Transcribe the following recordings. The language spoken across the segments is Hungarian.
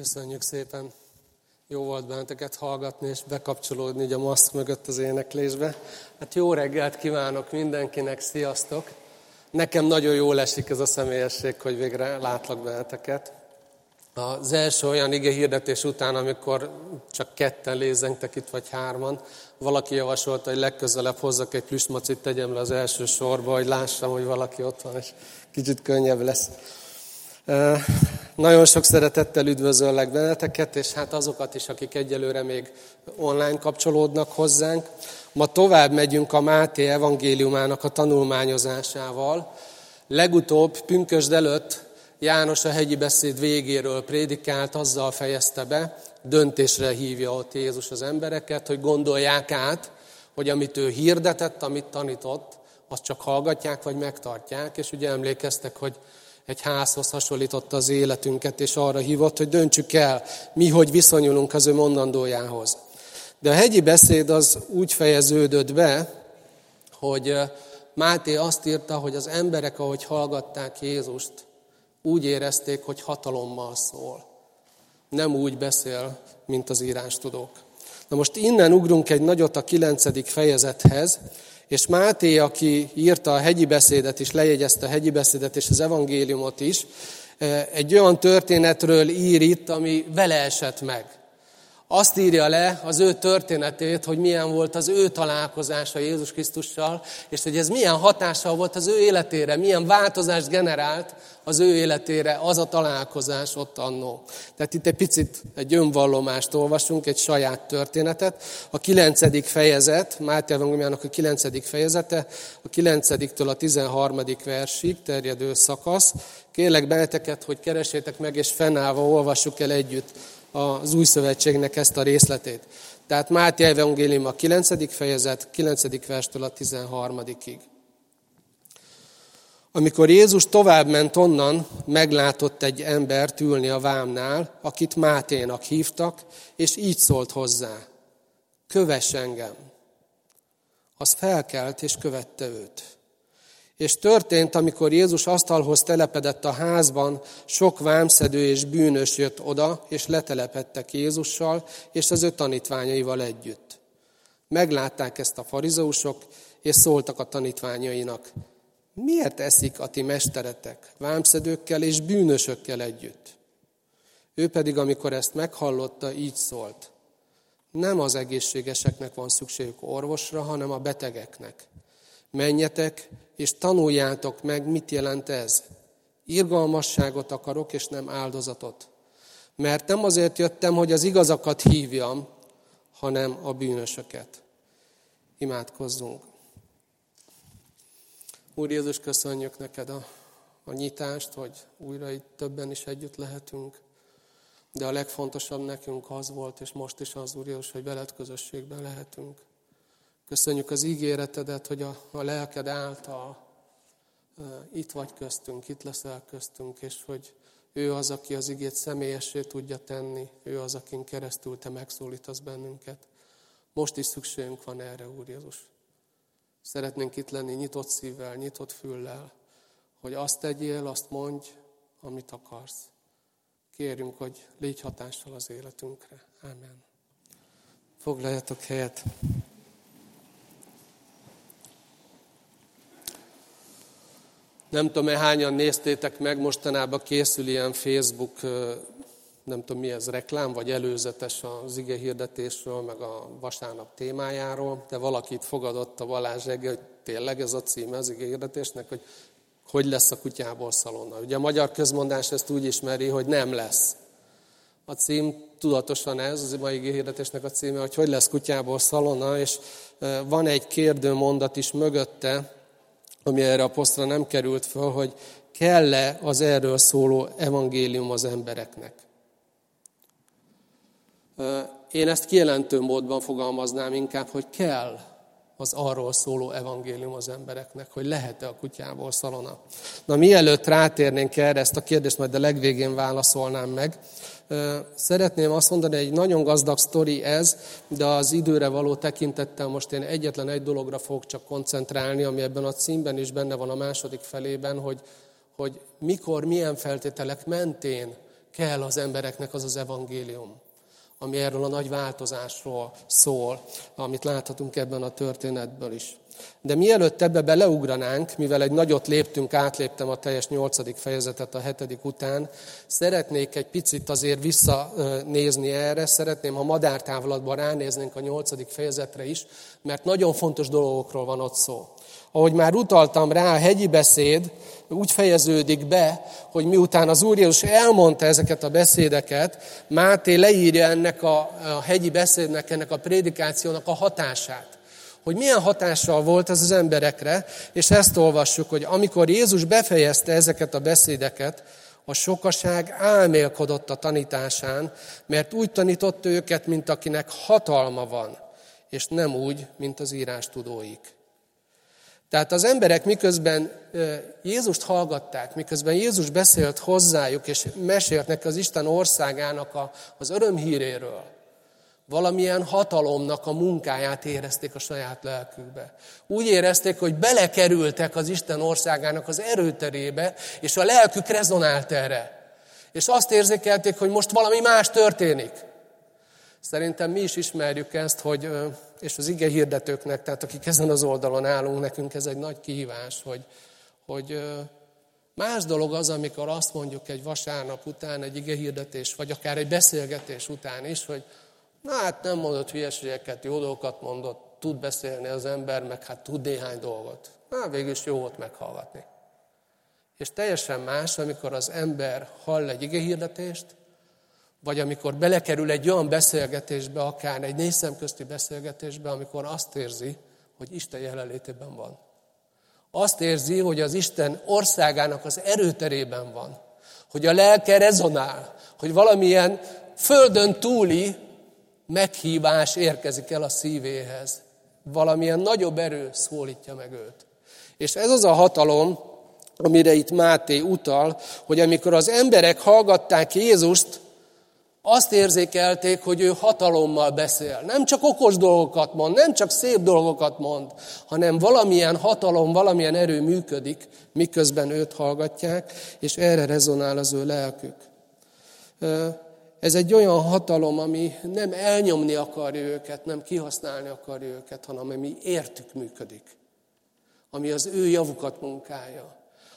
Köszönjük szépen. Jó volt benneteket hallgatni és bekapcsolódni a maszk mögött az éneklésbe. Hát jó reggelt kívánok mindenkinek, sziasztok! Nekem nagyon jól esik ez a személyesség, hogy végre látlak benneteket. Az első olyan ige hirdetés után, amikor csak ketten lézengtek itt, vagy hárman, valaki javasolta, hogy legközelebb hozzak egy plüsmacit, tegyem le az első sorba, hogy lássam, hogy valaki ott van, és kicsit könnyebb lesz. Nagyon sok szeretettel üdvözöllek benneteket, és hát azokat is, akik egyelőre még online kapcsolódnak hozzánk. Ma tovább megyünk a Máté evangéliumának a tanulmányozásával. Legutóbb, pünkösd előtt János a hegyi beszéd végéről prédikált, azzal fejezte be, döntésre hívja ott Jézus az embereket, hogy gondolják át, hogy amit ő hirdetett, amit tanított, azt csak hallgatják, vagy megtartják, és ugye emlékeztek, hogy egy házhoz hasonlította az életünket, és arra hívott, hogy döntsük el, mi hogy viszonyulunk az ő mondandójához. De a hegyi beszéd az úgy fejeződött be, hogy Máté azt írta, hogy az emberek, ahogy hallgatták Jézust, úgy érezték, hogy hatalommal szól. Nem úgy beszél, mint az írástudók. Na most innen ugrunk egy nagyot a kilencedik fejezethez, és Máté, aki írta a hegyi beszédet is, lejegyezte a hegyi beszédet és az evangéliumot is, egy olyan történetről ír itt, ami vele esett meg. Azt írja le az ő történetét, hogy milyen volt az ő találkozása Jézus Krisztussal, és hogy ez milyen hatással volt az ő életére, milyen változást generált az ő életére az a találkozás ott annó. Tehát itt egy picit egy önvallomást olvasunk, egy saját történetet. A kilencedik fejezet, Máté Evangéliumának a kilencedik fejezete, a kilencediktől a tizenharmadik versig terjedő szakasz. Kérlek benneteket, hogy keresétek meg, és fennállva olvassuk el együtt az új szövetségnek ezt a részletét. Tehát Máté Evangélium a 9. fejezet, 9. verstől a 13 -ig. Amikor Jézus tovább ment onnan, meglátott egy embert ülni a vámnál, akit Máténak hívtak, és így szólt hozzá, kövess engem. Az felkelt és követte őt. És történt, amikor Jézus asztalhoz telepedett a házban, sok vámszedő és bűnös jött oda, és letelepedtek Jézussal és az ő tanítványaival együtt. Meglátták ezt a farizeusok, és szóltak a tanítványainak, miért eszik a ti mesteretek vámszedőkkel és bűnösökkel együtt? Ő pedig, amikor ezt meghallotta, így szólt. Nem az egészségeseknek van szükségük orvosra, hanem a betegeknek. Menjetek, és tanuljátok meg, mit jelent ez. Irgalmasságot akarok, és nem áldozatot. Mert nem azért jöttem, hogy az igazakat hívjam, hanem a bűnösöket. Imádkozzunk. Úr Jézus, köszönjük neked a, a nyitást, hogy újra itt többen is együtt lehetünk. De a legfontosabb nekünk az volt, és most is az, Úr Jézus, hogy veled közösségben lehetünk. Köszönjük az ígéretedet, hogy a, a lelked által itt vagy köztünk, itt leszel köztünk, és hogy ő az, aki az igét személyessé tudja tenni, ő az, akin keresztül te megszólítasz bennünket. Most is szükségünk van erre, Úr Jézus. Szeretnénk itt lenni nyitott szívvel, nyitott füllel, hogy azt tegyél, azt mondj, amit akarsz. Kérjünk, hogy légy hatással az életünkre. Amen. Foglaljatok helyet. Nem tudom, hányan néztétek meg, mostanában készül ilyen Facebook, nem tudom mi ez, reklám, vagy előzetes az ige hirdetésről, meg a vasárnap témájáról, de valakit fogadott a Balázs Ege, hogy tényleg ez a címe az ige hirdetésnek, hogy hogy lesz a kutyából szalonna. Ugye a magyar közmondás ezt úgy ismeri, hogy nem lesz. A cím tudatosan ez, az mai hirdetésnek a címe, hogy hogy lesz kutyából szalonna, és van egy kérdőmondat is mögötte, ami erre a posztra nem került föl, hogy kell-e az erről szóló evangélium az embereknek. Én ezt kijelentő módban fogalmaznám inkább, hogy kell az arról szóló evangélium az embereknek, hogy lehet-e a kutyából szalona. Na mielőtt rátérnénk erre, ezt a kérdést majd a legvégén válaszolnám meg, Szeretném azt mondani, egy nagyon gazdag sztori ez, de az időre való tekintettel most én egyetlen egy dologra fogok csak koncentrálni, ami ebben a címben is benne van a második felében, hogy, hogy mikor, milyen feltételek mentén kell az embereknek az az evangélium, ami erről a nagy változásról szól, amit láthatunk ebben a történetből is. De mielőtt ebbe beleugranánk, mivel egy nagyot léptünk, átléptem a teljes nyolcadik fejezetet a hetedik után, szeretnék egy picit azért visszanézni erre, szeretném, ha madártávlatban ránéznénk a nyolcadik fejezetre is, mert nagyon fontos dolgokról van ott szó. Ahogy már utaltam rá, a hegyi beszéd úgy fejeződik be, hogy miután az Úr Jézus elmondta ezeket a beszédeket, Máté leírja ennek a, a hegyi beszédnek, ennek a prédikációnak a hatását hogy milyen hatással volt ez az emberekre, és ezt olvassuk, hogy amikor Jézus befejezte ezeket a beszédeket, a sokaság álmélkodott a tanításán, mert úgy tanította őket, mint akinek hatalma van, és nem úgy, mint az írás tudóik. Tehát az emberek miközben Jézust hallgatták, miközben Jézus beszélt hozzájuk, és mesélt neki az Isten országának az örömhíréről, valamilyen hatalomnak a munkáját érezték a saját lelkükbe. Úgy érezték, hogy belekerültek az Isten országának az erőterébe, és a lelkük rezonált erre. És azt érzékelték, hogy most valami más történik. Szerintem mi is ismerjük ezt, hogy, és az ige hirdetőknek, tehát akik ezen az oldalon állunk, nekünk ez egy nagy kihívás, hogy, hogy más dolog az, amikor azt mondjuk egy vasárnap után, egy ige hirdetés, vagy akár egy beszélgetés után is, hogy Na hát nem mondott hülyeségeket, jó dolgokat mondott, tud beszélni az ember, meg hát tud néhány dolgot. Na, végül is jó volt meghallgatni. És teljesen más, amikor az ember hall egy igehirdetést, vagy amikor belekerül egy olyan beszélgetésbe, akár egy négy közti beszélgetésbe, amikor azt érzi, hogy Isten jelenlétében van. Azt érzi, hogy az Isten országának az erőterében van. Hogy a lelke rezonál. Hogy valamilyen földön túli meghívás érkezik el a szívéhez. Valamilyen nagyobb erő szólítja meg őt. És ez az a hatalom, amire itt Máté utal, hogy amikor az emberek hallgatták Jézust, azt érzékelték, hogy ő hatalommal beszél. Nem csak okos dolgokat mond, nem csak szép dolgokat mond, hanem valamilyen hatalom, valamilyen erő működik, miközben őt hallgatják, és erre rezonál az ő lelkük. Ez egy olyan hatalom, ami nem elnyomni akarja őket, nem kihasználni akarja őket, hanem ami értük működik. Ami az ő javukat munkálja.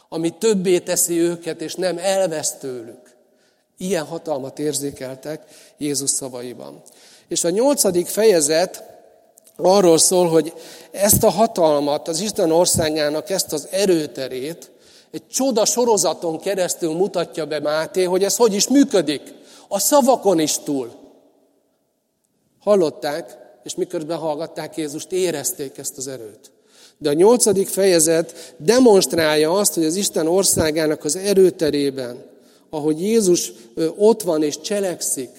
Ami többé teszi őket, és nem elvesz tőlük. Ilyen hatalmat érzékeltek Jézus szavaiban. És a nyolcadik fejezet arról szól, hogy ezt a hatalmat, az Isten országának ezt az erőterét egy csoda sorozaton keresztül mutatja be Máté, hogy ez hogy is működik a szavakon is túl. Hallották, és miközben hallgatták Jézust, érezték ezt az erőt. De a nyolcadik fejezet demonstrálja azt, hogy az Isten országának az erőterében, ahogy Jézus ott van és cselekszik,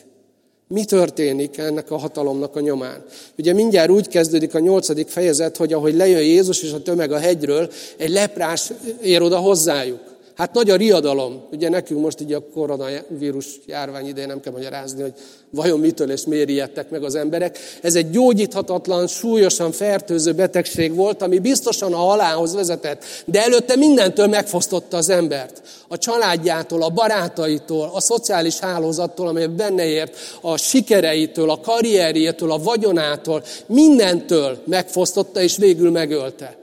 mi történik ennek a hatalomnak a nyomán? Ugye mindjárt úgy kezdődik a nyolcadik fejezet, hogy ahogy lejön Jézus és a tömeg a hegyről, egy leprás ér oda hozzájuk. Hát nagy a riadalom. Ugye nekünk most így a koronavírus járvány idején nem kell magyarázni, hogy vajon mitől és miért ijedtek meg az emberek. Ez egy gyógyíthatatlan, súlyosan fertőző betegség volt, ami biztosan a halálhoz vezetett, de előtte mindentől megfosztotta az embert. A családjától, a barátaitól, a szociális hálózattól, amely benne ért, a sikereitől, a karrierjétől, a vagyonától, mindentől megfosztotta és végül megölte.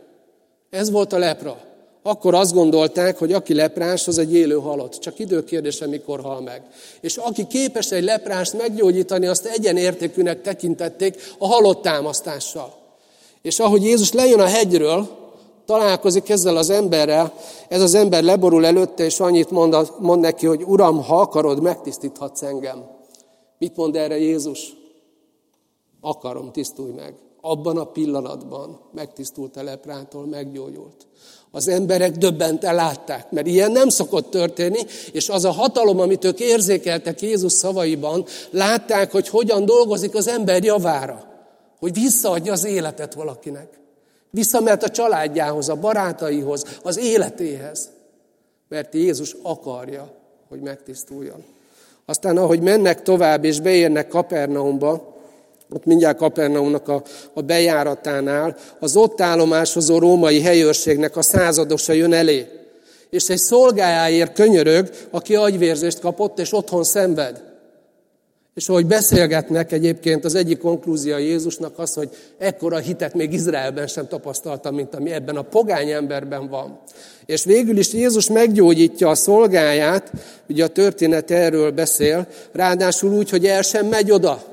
Ez volt a lepra. Akkor azt gondolták, hogy aki leprás, az egy élő halott. Csak időkérdése, mikor hal meg. És aki képes egy leprást meggyógyítani, azt egyenértékűnek tekintették a halott támasztással. És ahogy Jézus lejön a hegyről, találkozik ezzel az emberrel, ez az ember leborul előtte, és annyit mond, mond neki, hogy Uram, ha akarod, megtisztíthatsz engem. Mit mond erre Jézus? Akarom, tisztulj meg. Abban a pillanatban megtisztult a leprától, meggyógyult. Az emberek döbbenten látták, mert ilyen nem szokott történni, és az a hatalom, amit ők érzékeltek Jézus szavaiban, látták, hogy hogyan dolgozik az ember javára, hogy visszaadja az életet valakinek. Visszamert a családjához, a barátaihoz, az életéhez. Mert Jézus akarja, hogy megtisztuljon. Aztán, ahogy mennek tovább és beérnek Kapernaumba, ott mindjárt Kapernaumnak a, a bejáratánál, az ott állomásozó római helyőrségnek a századosa jön elé. És egy szolgájáért könyörög, aki agyvérzést kapott, és otthon szenved. És ahogy beszélgetnek egyébként, az egyik konklúzia Jézusnak az, hogy ekkora hitet még Izraelben sem tapasztaltam, mint ami ebben a pogány emberben van. És végül is Jézus meggyógyítja a szolgáját, ugye a történet erről beszél, ráadásul úgy, hogy el sem megy oda.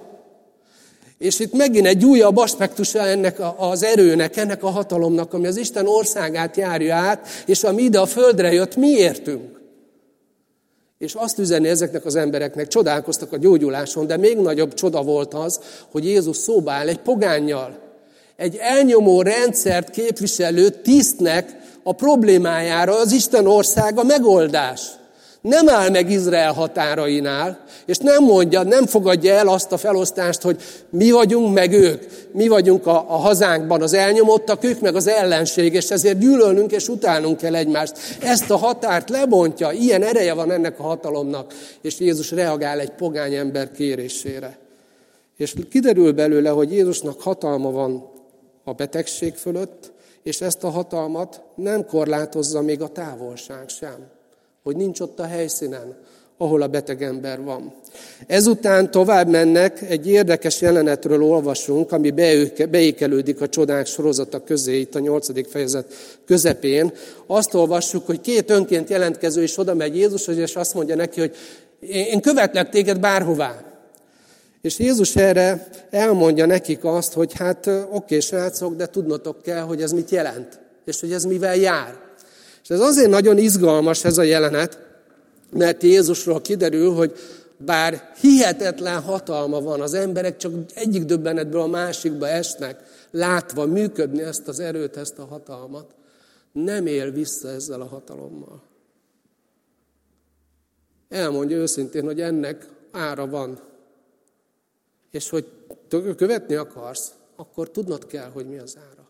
És itt megint egy újabb aspektusa ennek az erőnek, ennek a hatalomnak, ami az Isten országát járja át, és ami ide a földre jött, mi értünk. És azt üzeni ezeknek az embereknek, csodálkoztak a gyógyuláson, de még nagyobb csoda volt az, hogy Jézus szóba áll egy pogányjal. Egy elnyomó rendszert képviselő tisztnek a problémájára az Isten országa megoldás nem áll meg Izrael határainál, és nem mondja, nem fogadja el azt a felosztást, hogy mi vagyunk, meg ők. Mi vagyunk a, a hazánkban az elnyomottak, ők meg az ellenség, és ezért gyűlölnünk és utálnunk kell egymást. Ezt a határt lebontja, ilyen ereje van ennek a hatalomnak, és Jézus reagál egy pogány ember kérésére. És kiderül belőle, hogy Jézusnak hatalma van a betegség fölött, és ezt a hatalmat nem korlátozza még a távolság sem hogy nincs ott a helyszínen, ahol a beteg ember van. Ezután tovább mennek, egy érdekes jelenetről olvasunk, ami beékelődik a csodák sorozata közé, itt a nyolcadik fejezet közepén. Azt olvassuk, hogy két önként jelentkező is oda megy Jézushoz, és azt mondja neki, hogy én követlek téged bárhová. És Jézus erre elmondja nekik azt, hogy hát oké, srácok, de tudnotok kell, hogy ez mit jelent, és hogy ez mivel jár. És ez azért nagyon izgalmas ez a jelenet, mert Jézusról kiderül, hogy bár hihetetlen hatalma van, az emberek csak egyik döbbenetből a másikba esnek, látva működni ezt az erőt, ezt a hatalmat, nem él vissza ezzel a hatalommal. Elmondja őszintén, hogy ennek ára van. És hogy követni akarsz, akkor tudnod kell, hogy mi az ára.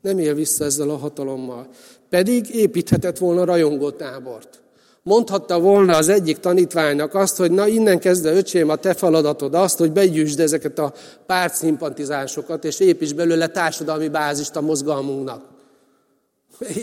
Nem él vissza ezzel a hatalommal. Pedig építhetett volna rajongó tábort. Mondhatta volna az egyik tanítványnak azt, hogy na innen kezdve öcsém a te feladatod azt, hogy begyűjtsd ezeket a pártszimpatizánsokat, és építs belőle társadalmi bázist a mozgalmunknak.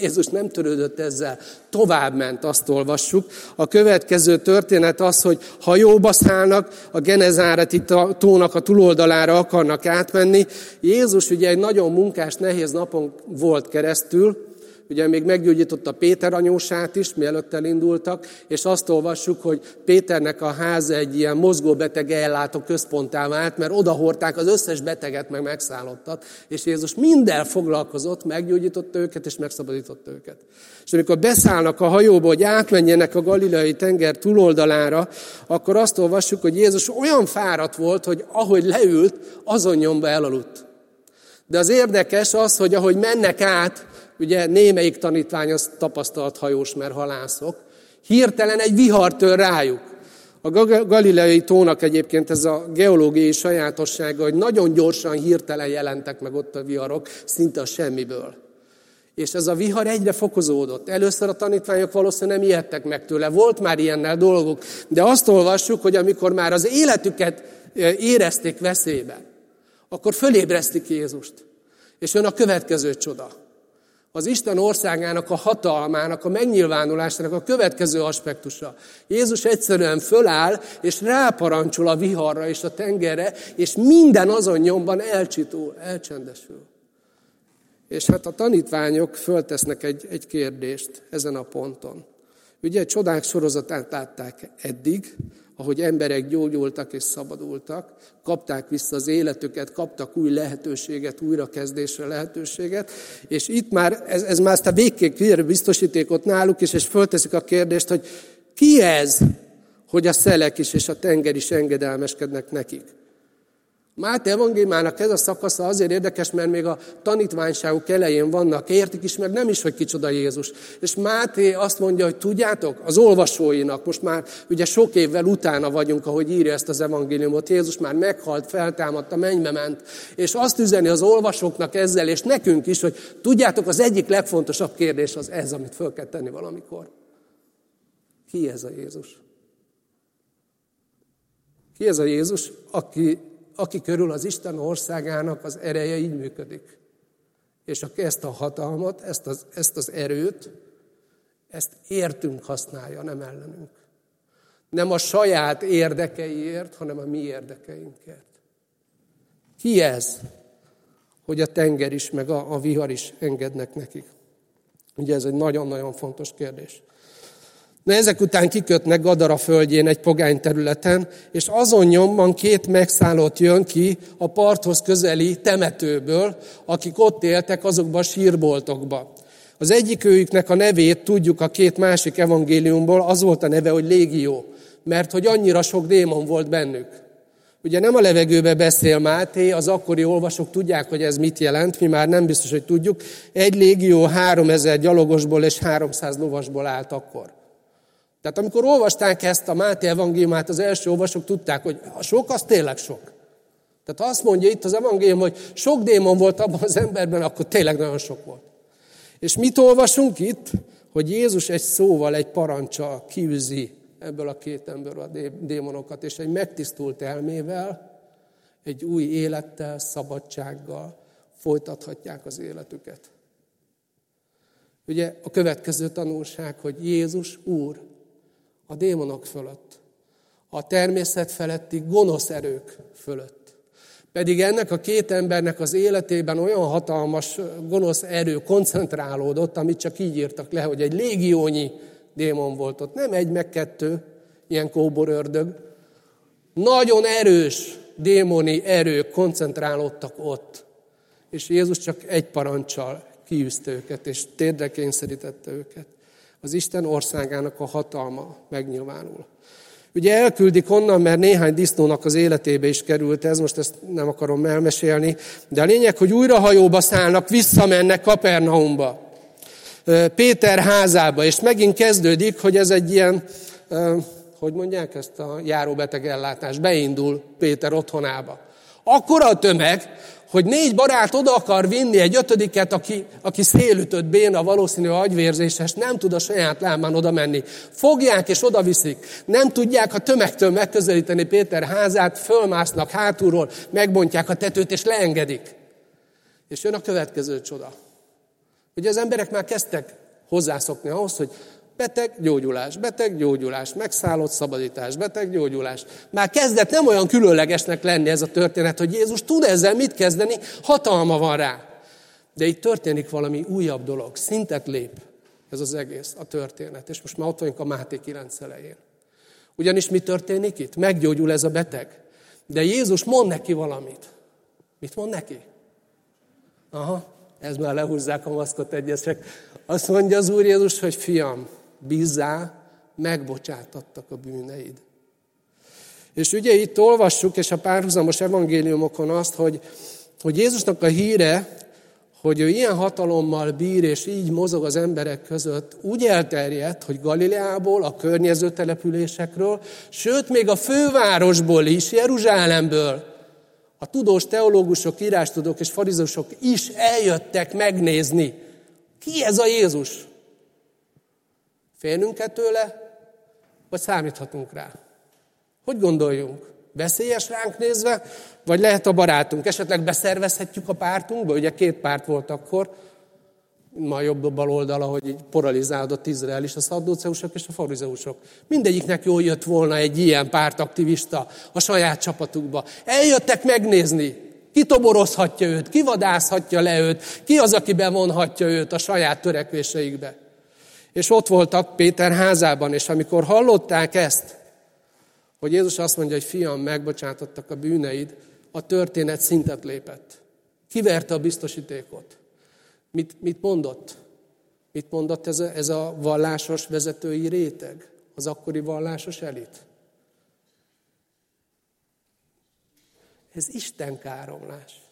Jézus nem törődött ezzel, tovább ment, azt olvassuk. A következő történet az, hogy hajóba szállnak, a Genezáreti tónak a túloldalára akarnak átmenni. Jézus ugye egy nagyon munkás, nehéz napon volt keresztül, ugye még meggyógyította Péter anyósát is, mielőtt elindultak, és azt olvassuk, hogy Péternek a háza egy ilyen mozgóbeteg ellátó központtá vált, mert odahorták az összes beteget, meg megszállottat, és Jézus minden foglalkozott, meggyógyította őket, és megszabadította őket. És amikor beszállnak a hajóba, hogy átmenjenek a galileai tenger túloldalára, akkor azt olvassuk, hogy Jézus olyan fáradt volt, hogy ahogy leült, azon nyomba elaludt. De az érdekes az, hogy ahogy mennek át, ugye némelyik tanítvány az tapasztalt hajós, mert halászok, hirtelen egy vihar tör rájuk. A galileai tónak egyébként ez a geológiai sajátossága, hogy nagyon gyorsan, hirtelen jelentek meg ott a viharok, szinte a semmiből. És ez a vihar egyre fokozódott. Először a tanítványok valószínűleg nem ijedtek meg tőle. Volt már ilyennel dolgok, de azt olvassuk, hogy amikor már az életüket e, érezték veszélyben, akkor fölébresztik Jézust. És jön a következő csoda az Isten országának a hatalmának, a megnyilvánulásának a következő aspektusa. Jézus egyszerűen föláll, és ráparancsol a viharra és a tengerre, és minden azon nyomban elcsitul, elcsendesül. És hát a tanítványok föltesznek egy, egy kérdést ezen a ponton. Ugye csodák sorozatát látták eddig, ahogy emberek gyógyultak és szabadultak, kapták vissza az életüket, kaptak új lehetőséget, újrakezdésre lehetőséget, és itt már, ez, ez már ezt a végképp biztosítékot náluk is, és fölteszik a kérdést, hogy ki ez, hogy a szelek is és a tenger is engedelmeskednek nekik. Máté evangéliumának ez a szakasza azért érdekes, mert még a tanítványságuk elején vannak, értik is meg nem is, hogy kicsoda Jézus. És Máté azt mondja, hogy tudjátok, az olvasóinak, most már ugye sok évvel utána vagyunk, ahogy írja ezt az evangéliumot, Jézus már meghalt, feltámadt, a mennybe ment, és azt üzeni az olvasóknak ezzel, és nekünk is, hogy tudjátok, az egyik legfontosabb kérdés az ez, amit föl kell tenni valamikor. Ki ez a Jézus? Ki ez a Jézus, aki aki körül az Isten országának az ereje így működik. És aki ezt a hatalmat, ezt az, ezt az erőt, Ezt értünk használja, nem ellenünk. Nem a saját érdekeiért, hanem a mi érdekeinkért. Ki ez, hogy a tenger is, meg a, a vihar is engednek nekik? Ugye ez egy nagyon-nagyon fontos kérdés. Na ezek után kikötnek Gadara földjén egy pogány területen, és azon nyomban két megszállott jön ki a parthoz közeli temetőből, akik ott éltek azokban a sírboltokba. Az egyik őjüknek a nevét tudjuk a két másik evangéliumból, az volt a neve, hogy légió, mert hogy annyira sok démon volt bennük. Ugye nem a levegőbe beszél Máté, az akkori olvasók tudják, hogy ez mit jelent, mi már nem biztos, hogy tudjuk. Egy légió 3000 gyalogosból és 300 lovasból állt akkor. Tehát amikor olvasták ezt a Máté evangéliumát, az első olvasók tudták, hogy a sok az tényleg sok. Tehát azt mondja itt az evangélium, hogy sok démon volt abban az emberben, akkor tényleg nagyon sok volt. És mit olvasunk itt? Hogy Jézus egy szóval, egy parancsal kiűzi ebből a két emberből a démonokat, és egy megtisztult elmével, egy új élettel, szabadsággal folytathatják az életüket. Ugye a következő tanulság, hogy Jézus Úr a démonok fölött, a természet feletti gonosz erők fölött. Pedig ennek a két embernek az életében olyan hatalmas gonosz erő koncentrálódott, amit csak így írtak le, hogy egy légiónyi démon volt ott. Nem egy, meg kettő, ilyen kóborördög. Nagyon erős démoni erők koncentrálódtak ott. És Jézus csak egy parancsal kiűzte őket, és térdre kényszerítette őket. Az Isten országának a hatalma megnyilvánul. Ugye elküldik onnan, mert néhány disznónak az életébe is került ez, most ezt nem akarom elmesélni, de a lényeg, hogy újra hajóba szállnak, visszamennek Kapernaumba, Péter házába, és megint kezdődik, hogy ez egy ilyen, hogy mondják ezt a járóbeteg ellátás, beindul Péter otthonába. Akkor a tömeg, hogy négy barát oda akar vinni egy ötödiket, aki, aki szélütött béna, valószínű agyvérzéses, nem tud a saját lábán oda menni. Fogják és oda viszik. Nem tudják a tömegtől megközelíteni Péter házát, fölmásznak hátulról, megbontják a tetőt és leengedik. És jön a következő csoda. Ugye az emberek már kezdtek hozzászokni ahhoz, hogy Beteg, gyógyulás, beteg, gyógyulás, megszállott szabadítás, beteg, gyógyulás. Már kezdett nem olyan különlegesnek lenni ez a történet, hogy Jézus tud ezzel mit kezdeni, hatalma van rá. De itt történik valami újabb dolog, szintet lép ez az egész, a történet. És most már ott vagyunk a Máté 9 elején. Ugyanis mi történik itt? Meggyógyul ez a beteg. De Jézus mond neki valamit. Mit mond neki? Aha, ez már lehúzzák a maszkot egyesek. Azt mondja az Úr Jézus, hogy fiam, bízzá, megbocsátattak a bűneid. És ugye itt olvassuk, és a párhuzamos evangéliumokon azt, hogy, hogy Jézusnak a híre, hogy ő ilyen hatalommal bír, és így mozog az emberek között, úgy elterjedt, hogy Galileából, a környező településekről, sőt, még a fővárosból is, Jeruzsálemből, a tudós teológusok, írástudók és farizusok is eljöttek megnézni, ki ez a Jézus. Félnünk -e tőle, vagy számíthatunk rá? Hogy gondoljunk? Veszélyes ránk nézve, vagy lehet a barátunk? Esetleg beszervezhetjük a pártunkba? Ugye két párt volt akkor, ma jobb bal oldala, hogy így poralizálódott Izrael is, a szaddóceusok és a farizeusok. Mindegyiknek jól jött volna egy ilyen pártaktivista a saját csapatukba. Eljöttek megnézni, ki toborozhatja őt, ki vadászhatja le őt, ki az, aki bevonhatja őt a saját törekvéseikbe. És ott voltak Péter házában, és amikor hallották ezt, hogy Jézus azt mondja, hogy fiam, megbocsátottak a bűneid, a történet szintet lépett. Kiverte a biztosítékot. Mit, mit mondott? Mit mondott ez a, ez a vallásos vezetői réteg? Az akkori vallásos elit? Ez Isten káromlás.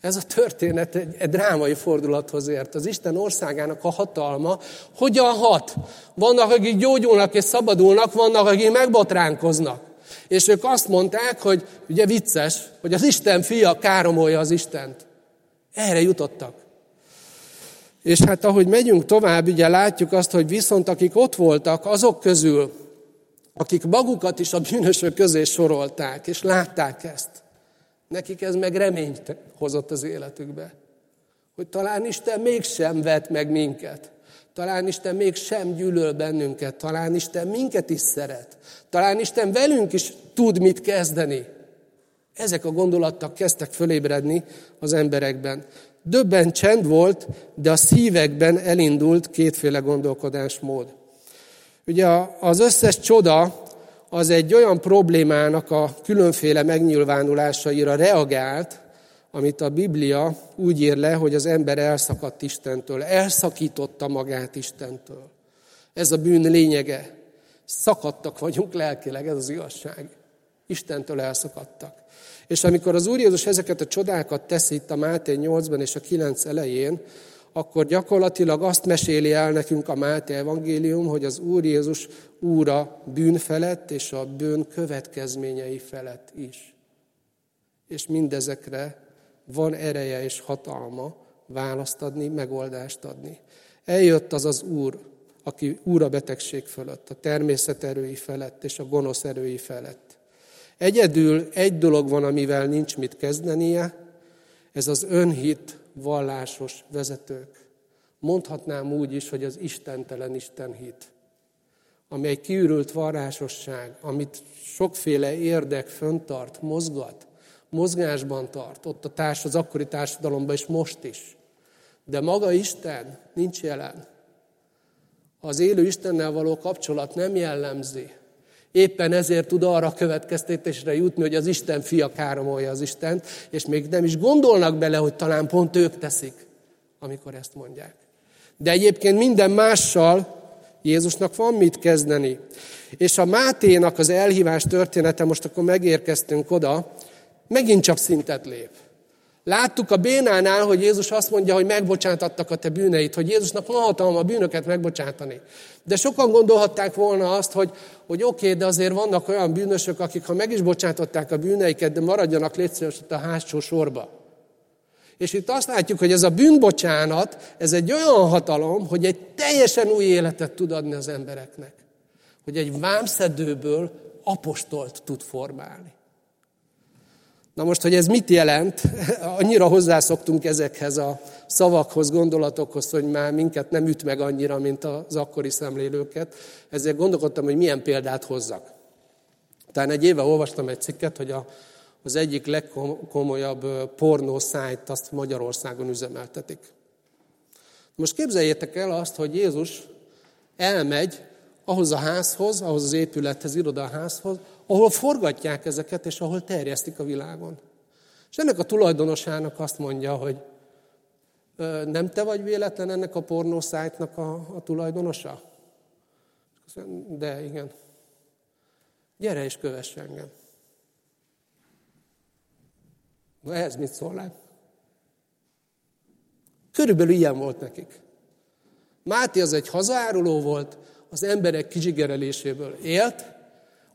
Ez a történet egy, egy drámai fordulathoz ért. Az Isten országának a hatalma hogyan hat? Vannak, akik gyógyulnak és szabadulnak, vannak, akik megbotránkoznak. És ők azt mondták, hogy ugye vicces, hogy az Isten fia káromolja az Istent. Erre jutottak. És hát ahogy megyünk tovább, ugye látjuk azt, hogy viszont akik ott voltak, azok közül, akik magukat is a bűnösök közé sorolták, és látták ezt, nekik ez meg reményt hozott az életükbe. Hogy talán Isten mégsem vet meg minket. Talán Isten még sem gyűlöl bennünket, talán Isten minket is szeret, talán Isten velünk is tud mit kezdeni. Ezek a gondolatok kezdtek fölébredni az emberekben. Döbben csend volt, de a szívekben elindult kétféle gondolkodásmód. Ugye az összes csoda az egy olyan problémának a különféle megnyilvánulásaira reagált, amit a Biblia úgy ír le, hogy az ember elszakadt Istentől, elszakította magát Istentől. Ez a bűn lényege. Szakadtak vagyunk lelkileg, ez az igazság. Istentől elszakadtak. És amikor az Úr Jézus ezeket a csodákat teszi itt a Máté 8-ban és a 9 elején, akkor gyakorlatilag azt meséli el nekünk a Máté evangélium, hogy az Úr Jézus úra bűn felett és a bűn következményei felett is. És mindezekre van ereje és hatalma választ adni, megoldást adni. Eljött az az Úr, aki úr a betegség fölött, a természet erői felett és a gonosz erői felett. Egyedül egy dolog van, amivel nincs mit kezdenie, ez az önhit vallásos vezetők. Mondhatnám úgy is, hogy az istentelen istenhit, ami egy kiürült varrásosság, amit sokféle érdek föntart, mozgat, mozgásban tart, ott a társ, az akkori társadalomban, és most is. De maga Isten nincs jelen. Az élő Istennel való kapcsolat nem jellemzi. Éppen ezért tud arra következtetésre jutni, hogy az Isten fia káromolja az Istent, és még nem is gondolnak bele, hogy talán pont ők teszik, amikor ezt mondják. De egyébként minden mással Jézusnak van mit kezdeni. És a Máténak az elhívás története, most akkor megérkeztünk oda, megint csak szintet lép. Láttuk a Bénánál, hogy Jézus azt mondja, hogy megbocsátattak a te bűneit, hogy Jézusnak van hatalma a bűnöket megbocsátani. De sokan gondolhatták volna azt, hogy, hogy oké, okay, de azért vannak olyan bűnösök, akik ha meg is bocsátották a bűneiket, de maradjanak létszős a hátsó sorba. És itt azt látjuk, hogy ez a bűnbocsánat, ez egy olyan hatalom, hogy egy teljesen új életet tud adni az embereknek. Hogy egy vámszedőből apostolt tud formálni. Na most, hogy ez mit jelent, annyira hozzászoktunk ezekhez a szavakhoz, gondolatokhoz, hogy már minket nem üt meg annyira, mint az akkori szemlélőket. Ezért gondolkodtam, hogy milyen példát hozzak. Tehát egy éve olvastam egy cikket, hogy a, az egyik legkomolyabb pornó szájt azt Magyarországon üzemeltetik. Most képzeljétek el azt, hogy Jézus elmegy ahhoz a házhoz, ahhoz az épülethez, irodaházhoz, ahol forgatják ezeket, és ahol terjesztik a világon. És ennek a tulajdonosának azt mondja, hogy nem te vagy véletlen ennek a pornószájtnak a, a tulajdonosa? De igen. Gyere és kövess engem. Na ehhez mit szólnál? Körülbelül ilyen volt nekik. Máté az egy hazaáruló volt, az emberek kizsigereléséből élt,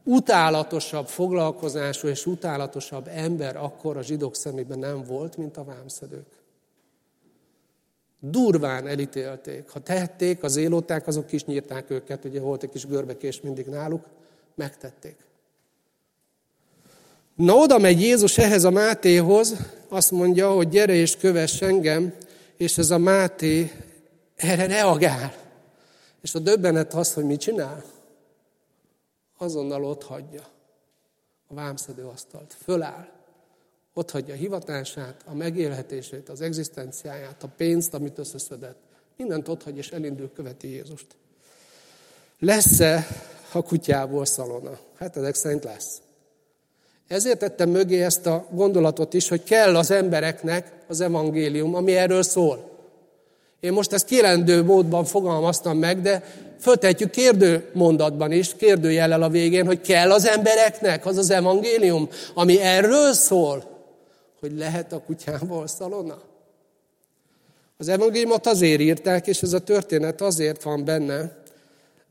utálatosabb foglalkozású és utálatosabb ember akkor a zsidók szemében nem volt, mint a vámszedők. Durván elítélték. Ha tehették, az élóták, azok is nyírták őket, ugye volt egy kis görbekés mindig náluk, megtették. Na oda megy Jézus ehhez a Mátéhoz, azt mondja, hogy gyere és kövess engem, és ez a Máté erre reagál. És a döbbenet az, hogy mit csinál? Azonnal ott hagyja a vámszedő asztalt. Föláll. Ott hagyja a hivatását, a megélhetését, az egzisztenciáját, a pénzt, amit összeszedett. Mindent ott hagy, és elindul, követi Jézust. Lesz-e a kutyából szalona? Hát ezek szerint lesz. Ezért tettem mögé ezt a gondolatot is, hogy kell az embereknek az evangélium, ami erről szól. Én most ezt kérendő módban fogalmaztam meg, de föltetjük kérdő mondatban is, kérdőjellel a végén, hogy kell az embereknek az az evangélium, ami erről szól, hogy lehet a kutyából szalonna. Az evangéliumot azért írták, és ez a történet azért van benne,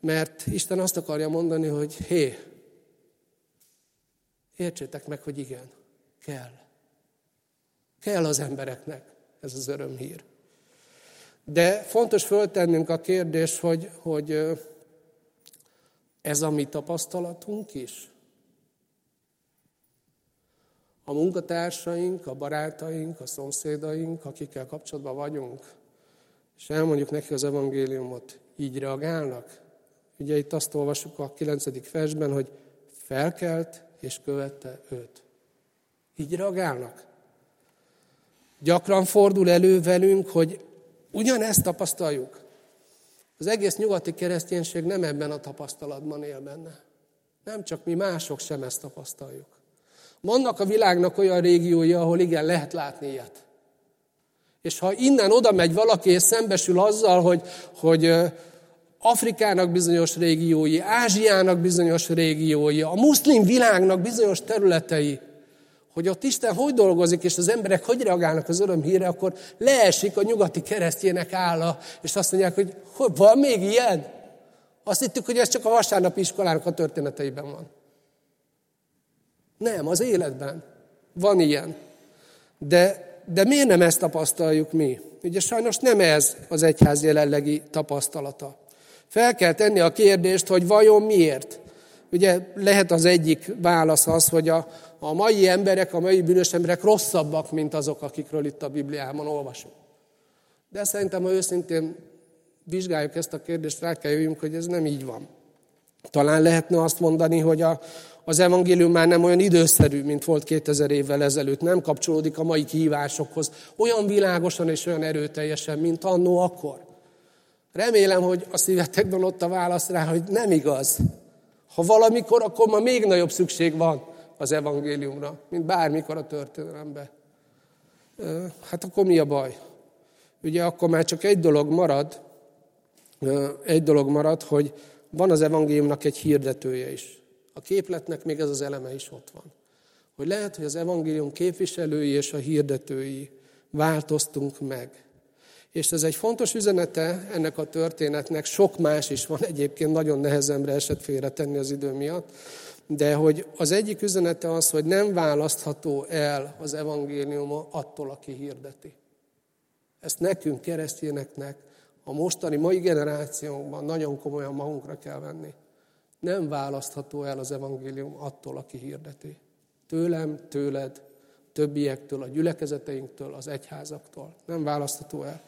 mert Isten azt akarja mondani, hogy hé, értsétek meg, hogy igen, kell. Kell az embereknek ez az örömhír. De fontos föltennünk a kérdés, hogy, hogy ez a mi tapasztalatunk is. A munkatársaink, a barátaink, a szomszédaink, akikkel kapcsolatban vagyunk, és elmondjuk neki az evangéliumot, így reagálnak? Ugye itt azt olvasjuk a 9. versben, hogy felkelt és követte őt. Így reagálnak. Gyakran fordul elő velünk, hogy ugyanezt tapasztaljuk. Az egész nyugati kereszténység nem ebben a tapasztalatban él benne. Nem csak mi mások sem ezt tapasztaljuk. Vannak a világnak olyan régiói, ahol igen, lehet látni ilyet. És ha innen oda megy valaki, és szembesül azzal, hogy, hogy Afrikának bizonyos régiói, Ázsiának bizonyos régiói, a muszlim világnak bizonyos területei, hogy ott Isten hogy dolgozik, és az emberek hogy reagálnak az örömhírre, akkor leesik a nyugati keresztjének álla, és azt mondják, hogy, hogy van még ilyen? Azt hittük, hogy ez csak a vasárnapi iskolának a történeteiben van. Nem, az életben. Van ilyen. De, de miért nem ezt tapasztaljuk mi? Ugye sajnos nem ez az egyház jelenlegi tapasztalata. Fel kell tenni a kérdést, hogy vajon miért? Ugye lehet az egyik válasz az, hogy a, a mai emberek, a mai bűnös emberek rosszabbak, mint azok, akikről itt a Bibliában olvasunk. De szerintem, ha őszintén vizsgáljuk ezt a kérdést, rá kell jöjjünk, hogy ez nem így van. Talán lehetne azt mondani, hogy a, az evangélium már nem olyan időszerű, mint volt 2000 évvel ezelőtt, nem kapcsolódik a mai kihívásokhoz olyan világosan és olyan erőteljesen, mint annó akkor. Remélem, hogy a szívetekben ott a válasz rá, hogy nem igaz. Ha valamikor, akkor ma még nagyobb szükség van az evangéliumra, mint bármikor a történelemben. Hát akkor mi a baj? Ugye akkor már csak egy dolog marad, egy dolog marad, hogy van az evangéliumnak egy hirdetője is. A képletnek még ez az eleme is ott van. Hogy lehet, hogy az evangélium képviselői és a hirdetői változtunk meg. És ez egy fontos üzenete ennek a történetnek, sok más is van egyébként, nagyon nehezemre esett félretenni az idő miatt, de hogy az egyik üzenete az, hogy nem választható el az evangélium attól, aki hirdeti. Ezt nekünk, keresztényeknek, a mostani, mai generációnkban nagyon komolyan magunkra kell venni. Nem választható el az evangélium attól, aki hirdeti. Tőlem, tőled, többiektől, a gyülekezeteinktől, az egyházaktól. Nem választható el.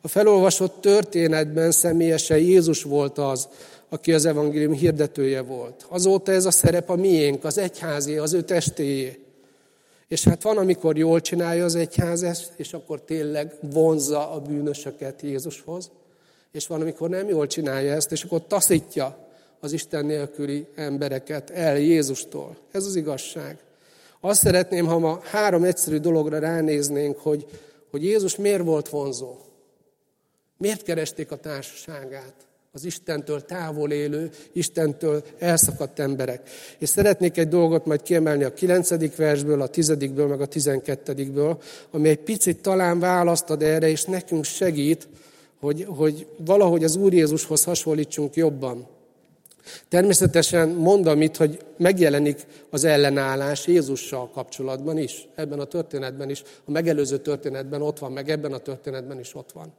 A felolvasott történetben személyesen Jézus volt az, aki az evangélium hirdetője volt. Azóta ez a szerep a miénk, az egyházé, az ő testéjé. És hát van, amikor jól csinálja az egyház ezt, és akkor tényleg vonzza a bűnösöket Jézushoz. És van, amikor nem jól csinálja ezt, és akkor taszítja az Isten nélküli embereket el Jézustól. Ez az igazság. Azt szeretném, ha ma három egyszerű dologra ránéznénk, hogy, hogy Jézus miért volt vonzó. Miért keresték a társaságát? Az Istentől távol élő, Istentől elszakadt emberek. És szeretnék egy dolgot majd kiemelni a 9. versből, a 10. meg a 12. ami egy picit talán választ ad erre, és nekünk segít, hogy, hogy valahogy az Úr Jézushoz hasonlítsunk jobban. Természetesen mondom itt, hogy megjelenik az ellenállás Jézussal kapcsolatban is, ebben a történetben is, a megelőző történetben ott van, meg ebben a történetben is ott van.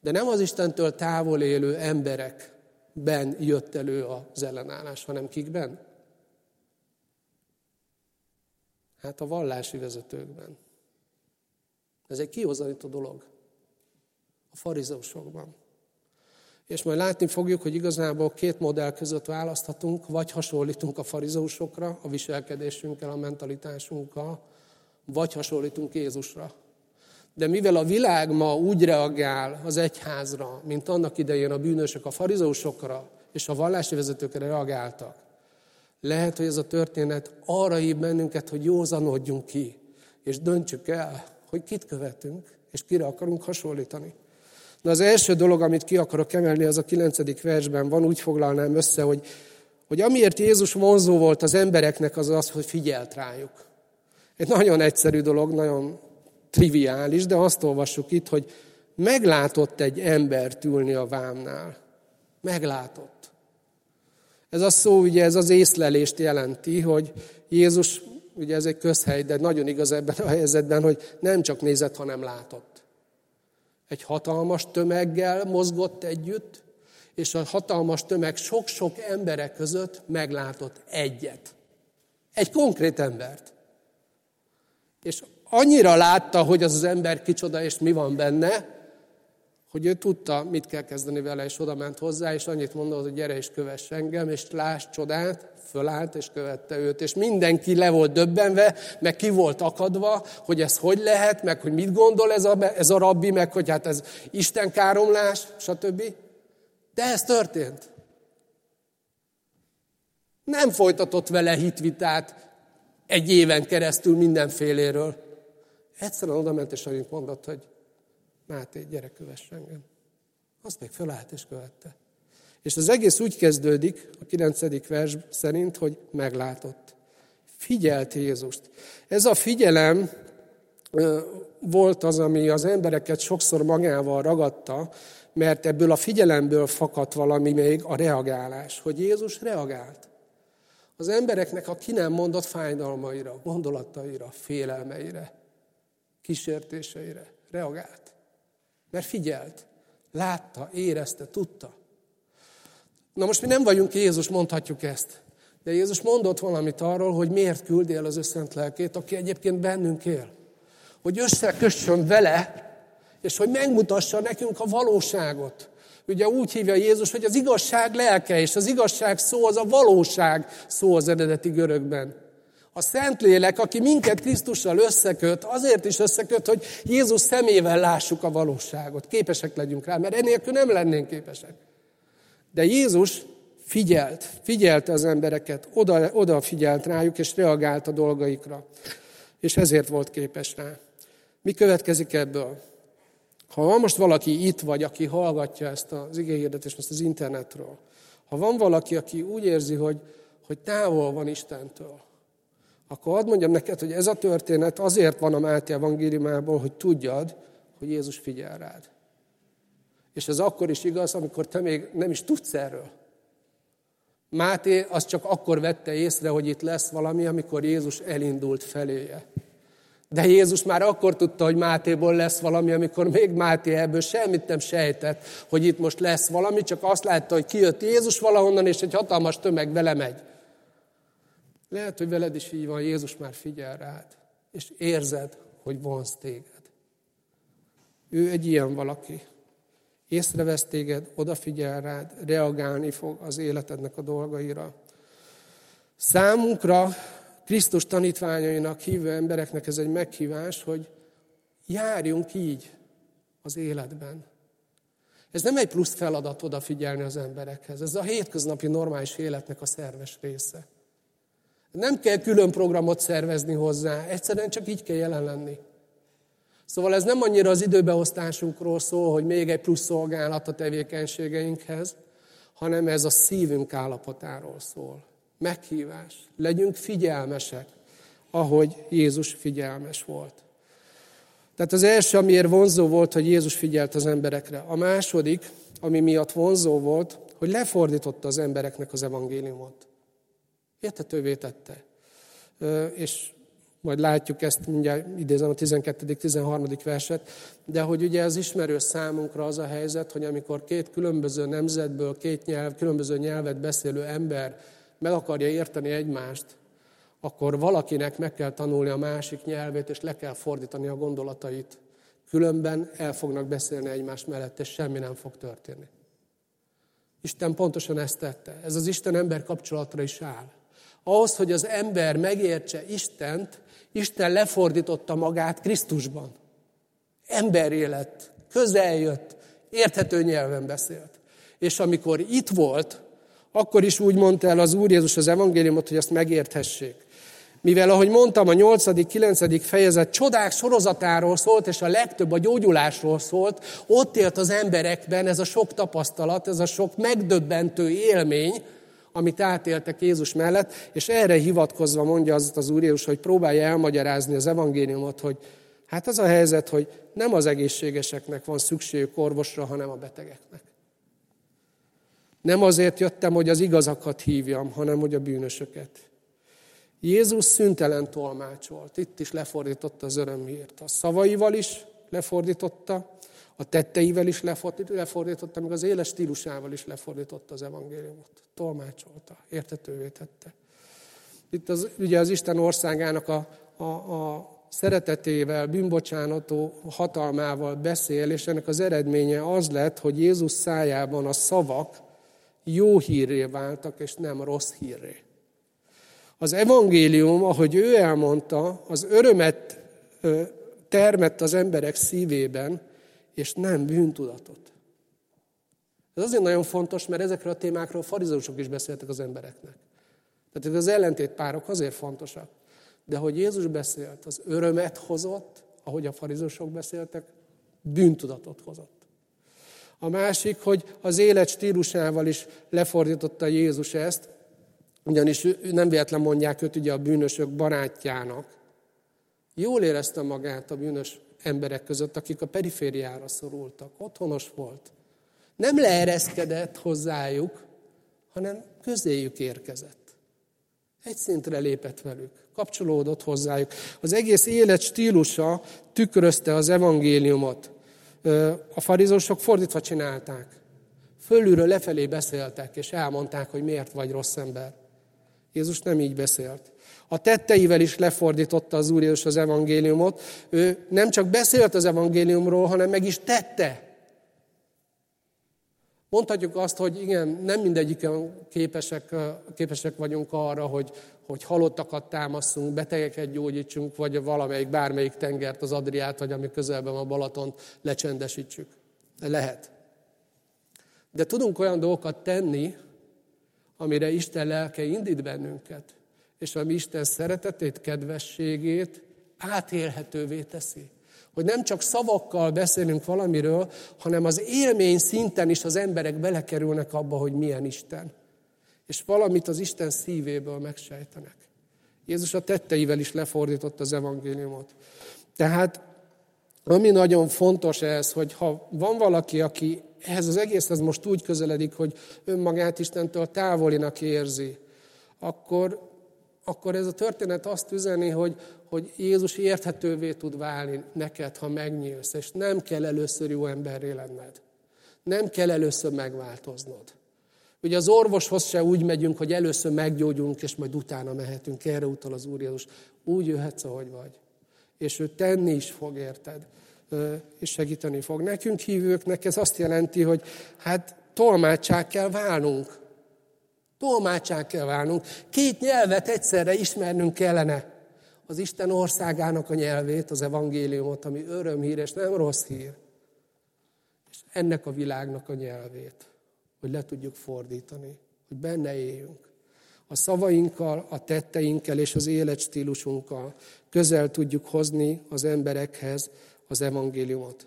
De nem az Istentől távol élő emberekben jött elő az ellenállás, hanem kikben? Hát a vallási vezetőkben. Ez egy kihozanító dolog. A farizeusokban. És majd látni fogjuk, hogy igazából két modell között választhatunk, vagy hasonlítunk a farizeusokra, a viselkedésünkkel, a mentalitásunkkal, vagy hasonlítunk Jézusra. De mivel a világ ma úgy reagál az egyházra, mint annak idején a bűnösök a farizeusokra és a vallási vezetőkre reagáltak, lehet, hogy ez a történet arra hív bennünket, hogy józanodjunk ki, és döntsük el, hogy kit követünk, és kire akarunk hasonlítani. Na az első dolog, amit ki akarok emelni, az a kilencedik versben van, úgy foglalnám össze, hogy, hogy amiért Jézus vonzó volt az embereknek, az az, hogy figyelt rájuk. Egy nagyon egyszerű dolog, nagyon triviális, de azt olvassuk itt, hogy meglátott egy embert ülni a vámnál. Meglátott. Ez a szó, ugye ez az észlelést jelenti, hogy Jézus, ugye ez egy közhely, de nagyon igaz ebben a helyzetben, hogy nem csak nézett, hanem látott. Egy hatalmas tömeggel mozgott együtt, és a hatalmas tömeg sok-sok emberek között meglátott egyet. Egy konkrét embert. És annyira látta, hogy az az ember kicsoda és mi van benne, hogy ő tudta, mit kell kezdeni vele, és oda ment hozzá, és annyit mondott, hogy gyere és kövess engem, és láss csodát, fölállt és követte őt. És mindenki le volt döbbenve, meg ki volt akadva, hogy ez hogy lehet, meg hogy mit gondol ez a, ez a rabbi, meg hogy hát ez Isten káromlás, stb. De ez történt. Nem folytatott vele hitvitát egy éven keresztül mindenféléről. Egyszerűen oda ment, és annyit mondott, hogy Máté, gyere, kövess engem. Azt még fölállt és követte. És az egész úgy kezdődik, a 9. vers szerint, hogy meglátott. Figyelt Jézust. Ez a figyelem volt az, ami az embereket sokszor magával ragadta, mert ebből a figyelembből fakadt valami még a reagálás, hogy Jézus reagált. Az embereknek a ki nem mondott fájdalmaira, gondolataira, félelmeire, kísértéseire reagált. Mert figyelt, látta, érezte, tudta. Na most mi nem vagyunk Jézus, mondhatjuk ezt. De Jézus mondott valamit arról, hogy miért küldi el az ő szent lelkét, aki egyébként bennünk él. Hogy összekössön vele, és hogy megmutassa nekünk a valóságot. Ugye úgy hívja Jézus, hogy az igazság lelke, és az igazság szó az a valóság szó az eredeti görögben. A Szentlélek, aki minket Krisztussal összeköt, azért is összeköt, hogy Jézus szemével lássuk a valóságot. Képesek legyünk rá, mert enélkül nem lennénk képesek. De Jézus figyelt, figyelte az embereket, oda, oda figyelt rájuk, és reagált a dolgaikra. És ezért volt képes rá. Mi következik ebből? Ha most valaki itt, vagy aki hallgatja ezt az igényhirdetést ezt az internetről, ha van valaki, aki úgy érzi, hogy, hogy távol van Istentől, akkor hadd mondjam neked, hogy ez a történet azért van a Máté evangéliumából, hogy tudjad, hogy Jézus figyel rád. És ez akkor is igaz, amikor te még nem is tudsz erről. Máté az csak akkor vette észre, hogy itt lesz valami, amikor Jézus elindult feléje. De Jézus már akkor tudta, hogy Mátéból lesz valami, amikor még Máté ebből semmit nem sejtett, hogy itt most lesz valami, csak azt látta, hogy kijött Jézus valahonnan, és egy hatalmas tömeg vele megy. Lehet, hogy veled is így van, Jézus már figyel rád, és érzed, hogy vonz téged. Ő egy ilyen valaki. Észrevesz téged, odafigyel rád, reagálni fog az életednek a dolgaira. Számunkra, Krisztus tanítványainak, hívő embereknek ez egy meghívás, hogy járjunk így az életben. Ez nem egy plusz feladat odafigyelni az emberekhez, ez a hétköznapi normális életnek a szerves része. Nem kell külön programot szervezni hozzá, egyszerűen csak így kell jelen lenni. Szóval ez nem annyira az időbeosztásunkról szól, hogy még egy plusz szolgálat a tevékenységeinkhez, hanem ez a szívünk állapotáról szól. Meghívás. Legyünk figyelmesek, ahogy Jézus figyelmes volt. Tehát az első, amiért vonzó volt, hogy Jézus figyelt az emberekre. A második, ami miatt vonzó volt, hogy lefordította az embereknek az evangéliumot. Értetővé tette. És majd látjuk ezt, mindjárt idézem a 12.-13. verset, de hogy ugye az ismerő számunkra az a helyzet, hogy amikor két különböző nemzetből, két nyelv, különböző nyelvet beszélő ember meg akarja érteni egymást, akkor valakinek meg kell tanulni a másik nyelvét, és le kell fordítani a gondolatait. Különben el fognak beszélni egymás mellett, és semmi nem fog történni. Isten pontosan ezt tette. Ez az Isten-ember kapcsolatra is áll. Ahhoz, hogy az ember megértse Istent, Isten lefordította magát Krisztusban. Ember élet, közel jött, érthető nyelven beszélt. És amikor itt volt, akkor is úgy mondta el az Úr Jézus az evangéliumot, hogy ezt megérthessék. Mivel, ahogy mondtam, a 8.-9. fejezet csodák sorozatáról szólt, és a legtöbb a gyógyulásról szólt, ott élt az emberekben ez a sok tapasztalat, ez a sok megdöbbentő élmény, amit átéltek Jézus mellett, és erre hivatkozva mondja az, az Úr Jézus, hogy próbálja elmagyarázni az evangéliumot, hogy hát az a helyzet, hogy nem az egészségeseknek van szükségük orvosra, hanem a betegeknek. Nem azért jöttem, hogy az igazakat hívjam, hanem hogy a bűnösöket. Jézus szüntelen tolmácsolt. Itt is lefordította az örömhírt. A szavaival is lefordította, a tetteivel is lefordította, meg az éles stílusával is lefordította az evangéliumot. Tolmácsolta, értetővé tette. Itt az, ugye az Isten országának a, a, a szeretetével, bűnbocsánató hatalmával beszél, és ennek az eredménye az lett, hogy Jézus szájában a szavak jó hírré váltak, és nem rossz hírré. Az evangélium, ahogy ő elmondta, az örömet termett az emberek szívében, és nem bűntudatot. Ez azért nagyon fontos, mert ezekről a témákról farizósok is beszéltek az embereknek. Tehát az ellentétpárok azért fontosak. De hogy Jézus beszélt, az örömet hozott, ahogy a farizósok beszéltek, bűntudatot hozott. A másik, hogy az élet stílusával is lefordította Jézus ezt, ugyanis nem véletlen mondják őt ugye a bűnösök barátjának. Jól érezte magát a bűnös emberek között, akik a perifériára szorultak. Otthonos volt. Nem leereszkedett hozzájuk, hanem közéjük érkezett. Egy szintre lépett velük, kapcsolódott hozzájuk. Az egész élet stílusa tükrözte az evangéliumot. A farizósok fordítva csinálták. Fölülről lefelé beszéltek, és elmondták, hogy miért vagy rossz ember. Jézus nem így beszélt. A tetteivel is lefordította az Úr Jézus az evangéliumot. Ő nem csak beszélt az evangéliumról, hanem meg is tette. Mondhatjuk azt, hogy igen, nem mindegyiken képesek, képesek vagyunk arra, hogy, hogy halottakat támaszunk, betegeket gyógyítsunk, vagy valamelyik, bármelyik tengert, az Adriát, vagy ami közelben a Balatont lecsendesítsük. Lehet. De tudunk olyan dolgokat tenni, amire Isten lelke indít bennünket, és ami Isten szeretetét, kedvességét átélhetővé teszi. Hogy nem csak szavakkal beszélünk valamiről, hanem az élmény szinten is az emberek belekerülnek abba, hogy milyen Isten. És valamit az Isten szívéből megsejtenek. Jézus a tetteivel is lefordított az evangéliumot. Tehát ami nagyon fontos ez, hogy ha van valaki, aki ehhez az egészhez most úgy közeledik, hogy önmagát Istentől távolinak érzi, akkor, akkor ez a történet azt üzeni, hogy, hogy Jézus érthetővé tud válni neked, ha megnyílsz, és nem kell először jó emberré lenned. Nem kell először megváltoznod. Ugye az orvoshoz se úgy megyünk, hogy először meggyógyulunk, és majd utána mehetünk. Erre utal az Úr Jézus. Úgy jöhetsz, ahogy vagy. És ő tenni is fog, érted? És segíteni fog. Nekünk hívőknek ez azt jelenti, hogy hát tolmácsák kell válnunk. Tolmácsák kell válnunk. Két nyelvet egyszerre ismernünk kellene az Isten országának a nyelvét, az evangéliumot, ami örömhír, és nem rossz hír. És ennek a világnak a nyelvét, hogy le tudjuk fordítani, hogy benne éljünk. A szavainkkal, a tetteinkkel és az életstílusunkkal közel tudjuk hozni az emberekhez az evangéliumot.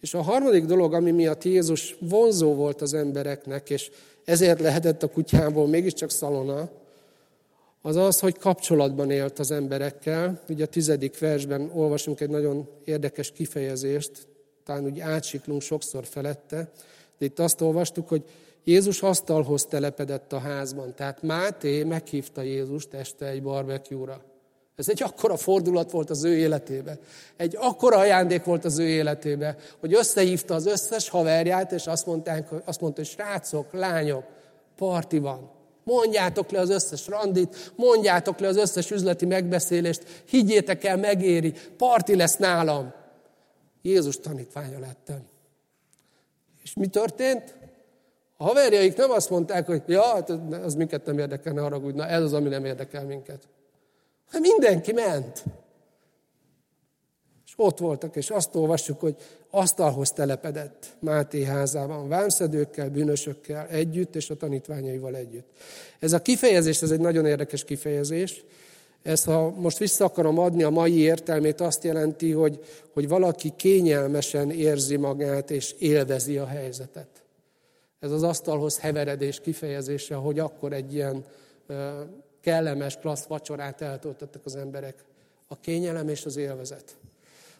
És a harmadik dolog, ami miatt Jézus vonzó volt az embereknek, és ezért lehetett a kutyából mégiscsak szalona, az az, hogy kapcsolatban élt az emberekkel. Ugye a tizedik versben olvasunk egy nagyon érdekes kifejezést, talán úgy átsiklunk sokszor felette, de itt azt olvastuk, hogy Jézus asztalhoz telepedett a házban. Tehát Máté meghívta Jézust este egy barbecue-ra. Ez egy akkora fordulat volt az ő életébe. Egy akkora ajándék volt az ő életébe, hogy összehívta az összes haverját, és azt, mondták, azt mondta, hogy srácok, lányok, parti van. Mondjátok le az összes randit, mondjátok le az összes üzleti megbeszélést, higgyétek el, megéri, parti lesz nálam. Jézus tanítványa lettem. És mi történt? A haverjaik nem azt mondták, hogy ja, hát az minket nem érdekel, ne haragudj, na ez az, ami nem érdekel minket. Hát mindenki ment. És ott voltak, és azt olvassuk, hogy asztalhoz telepedett Máté házában, vámszedőkkel, bűnösökkel együtt, és a tanítványaival együtt. Ez a kifejezés, ez egy nagyon érdekes kifejezés. Ezt, ha most vissza akarom adni a mai értelmét, azt jelenti, hogy, hogy valaki kényelmesen érzi magát, és élvezi a helyzetet. Ez az asztalhoz heveredés kifejezése, hogy akkor egy ilyen kellemes, klassz vacsorát eltöltöttek az emberek. A kényelem és az élvezet.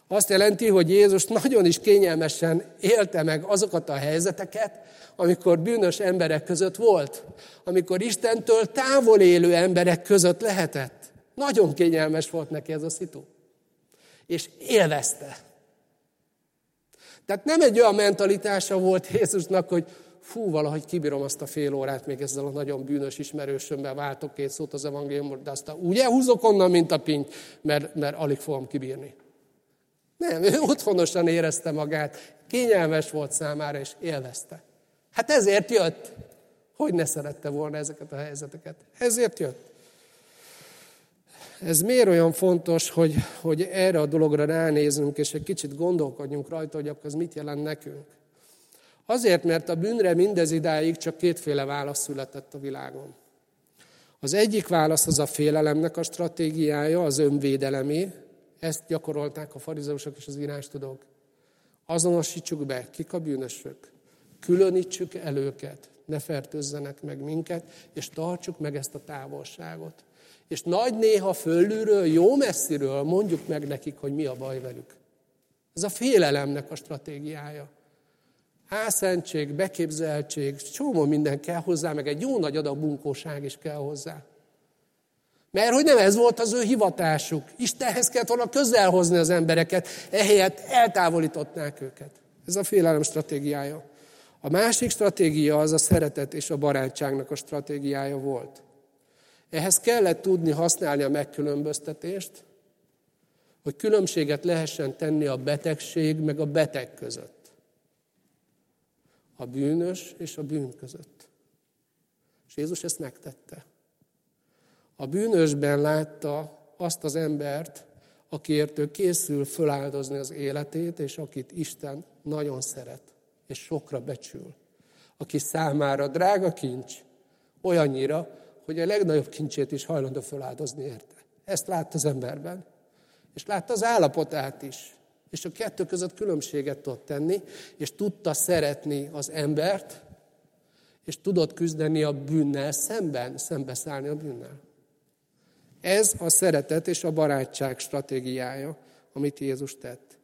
Azt jelenti, hogy Jézus nagyon is kényelmesen élte meg azokat a helyzeteket, amikor bűnös emberek között volt, amikor Istentől távol élő emberek között lehetett. Nagyon kényelmes volt neki ez a szitu. És élvezte. Tehát nem egy olyan mentalitása volt Jézusnak, hogy fú, valahogy kibírom azt a fél órát, még ezzel a nagyon bűnös ismerősömmel váltok két szót az evangéliumot, de aztán úgy elhúzok onnan, mint a pinty, mert, mert alig fogom kibírni. Nem, ő otthonosan érezte magát, kényelmes volt számára, és élvezte. Hát ezért jött. Hogy ne szerette volna ezeket a helyzeteket? Ezért jött. Ez miért olyan fontos, hogy, hogy erre a dologra ránézünk, és egy kicsit gondolkodjunk rajta, hogy akkor ez mit jelent nekünk? Azért, mert a bűnre mindez idáig csak kétféle válasz született a világon. Az egyik válasz az a félelemnek a stratégiája, az önvédelemé. Ezt gyakorolták a farizeusok és az írástudók. Azonosítsuk be, kik a bűnösök. Különítsük el őket, ne fertőzzenek meg minket, és tartsuk meg ezt a távolságot. És nagy néha fölülről, jó messziről mondjuk meg nekik, hogy mi a baj velük. Ez a félelemnek a stratégiája. Álszentség, beképzeltség, csomó minden kell hozzá, meg egy jó nagy adag bunkóság is kell hozzá. Mert hogy nem ez volt az ő hivatásuk. Istenhez kellett volna közel hozni az embereket, ehelyett eltávolították őket. Ez a félelem stratégiája. A másik stratégia az a szeretet és a barátságnak a stratégiája volt. Ehhez kellett tudni használni a megkülönböztetést, hogy különbséget lehessen tenni a betegség meg a beteg között. A bűnös és a bűn között. És Jézus ezt megtette. A bűnösben látta azt az embert, akiért ő készül föláldozni az életét, és akit Isten nagyon szeret, és sokra becsül. Aki számára drága kincs, olyannyira, hogy a legnagyobb kincsét is hajlandó föláldozni érte. Ezt látta az emberben. És látta az állapotát is. És a kettő között különbséget tudott tenni, és tudta szeretni az embert, és tudott küzdeni a bűnnel szemben, szembeszállni a bűnnel. Ez a szeretet és a barátság stratégiája, amit Jézus tett.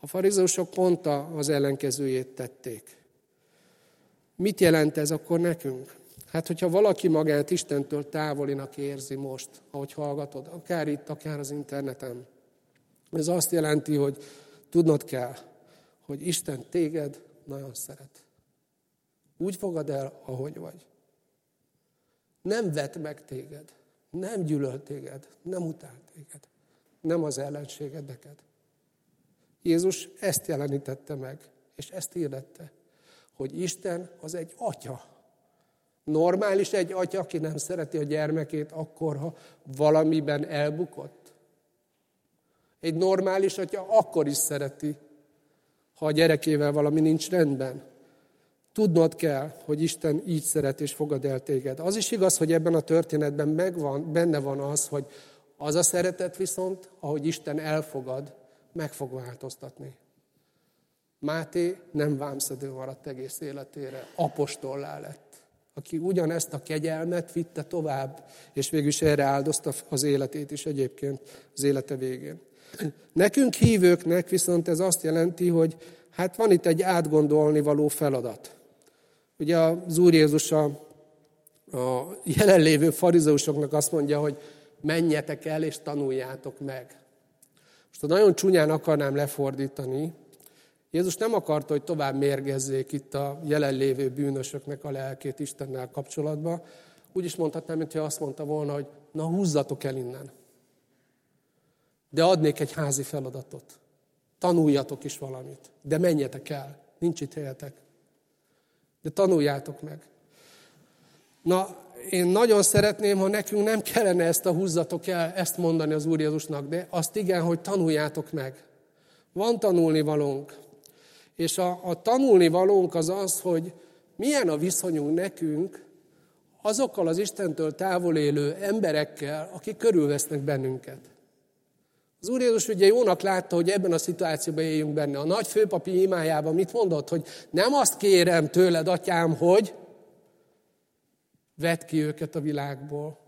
A farizeusok pont az ellenkezőjét tették. Mit jelent ez akkor nekünk? Hát, hogyha valaki magát Istentől távolinak érzi most, ahogy hallgatod, akár itt, akár az interneten, ez azt jelenti, hogy tudnod kell, hogy Isten téged nagyon szeret. Úgy fogad el, ahogy vagy. Nem vet meg téged, nem gyűlöl téged, nem utál téged, nem az ellenséged neked. Jézus ezt jelenítette meg, és ezt hirdette, hogy Isten az egy atya, Normális egy atya, aki nem szereti a gyermekét akkor, ha valamiben elbukott? Egy normális atya akkor is szereti, ha a gyerekével valami nincs rendben. Tudnod kell, hogy Isten így szeret és fogad el téged. Az is igaz, hogy ebben a történetben megvan, benne van az, hogy az a szeretet viszont, ahogy Isten elfogad, meg fog változtatni. Máté nem vámszedő maradt egész életére, apostollá lett aki ugyanezt a kegyelmet vitte tovább, és végül is erre áldozta az életét is egyébként az élete végén. Nekünk hívőknek viszont ez azt jelenti, hogy hát van itt egy átgondolni való feladat. Ugye az Úr Jézus a, a jelenlévő farizeusoknak azt mondja, hogy menjetek el és tanuljátok meg. Most nagyon csúnyán akarnám lefordítani, Jézus nem akarta, hogy tovább mérgezzék itt a jelenlévő bűnösöknek a lelkét Istennel kapcsolatban. Úgy is mondhatnám, mintha azt mondta volna, hogy na húzzatok el innen. De adnék egy házi feladatot. Tanuljatok is valamit. De menjetek el. Nincs itt helyetek. De tanuljátok meg. Na, én nagyon szeretném, ha nekünk nem kellene ezt a húzzatok el, ezt mondani az Úr Jézusnak, de azt igen, hogy tanuljátok meg. Van tanulni valónk. És a, a tanulni valónk az az, hogy milyen a viszonyunk nekünk azokkal az Istentől távol élő emberekkel, akik körülvesznek bennünket. Az Úr Jézus ugye jónak látta, hogy ebben a szituációban éljünk benne. A nagy főpapi imájában mit mondott, hogy nem azt kérem tőled, atyám, hogy vedd ki őket a világból.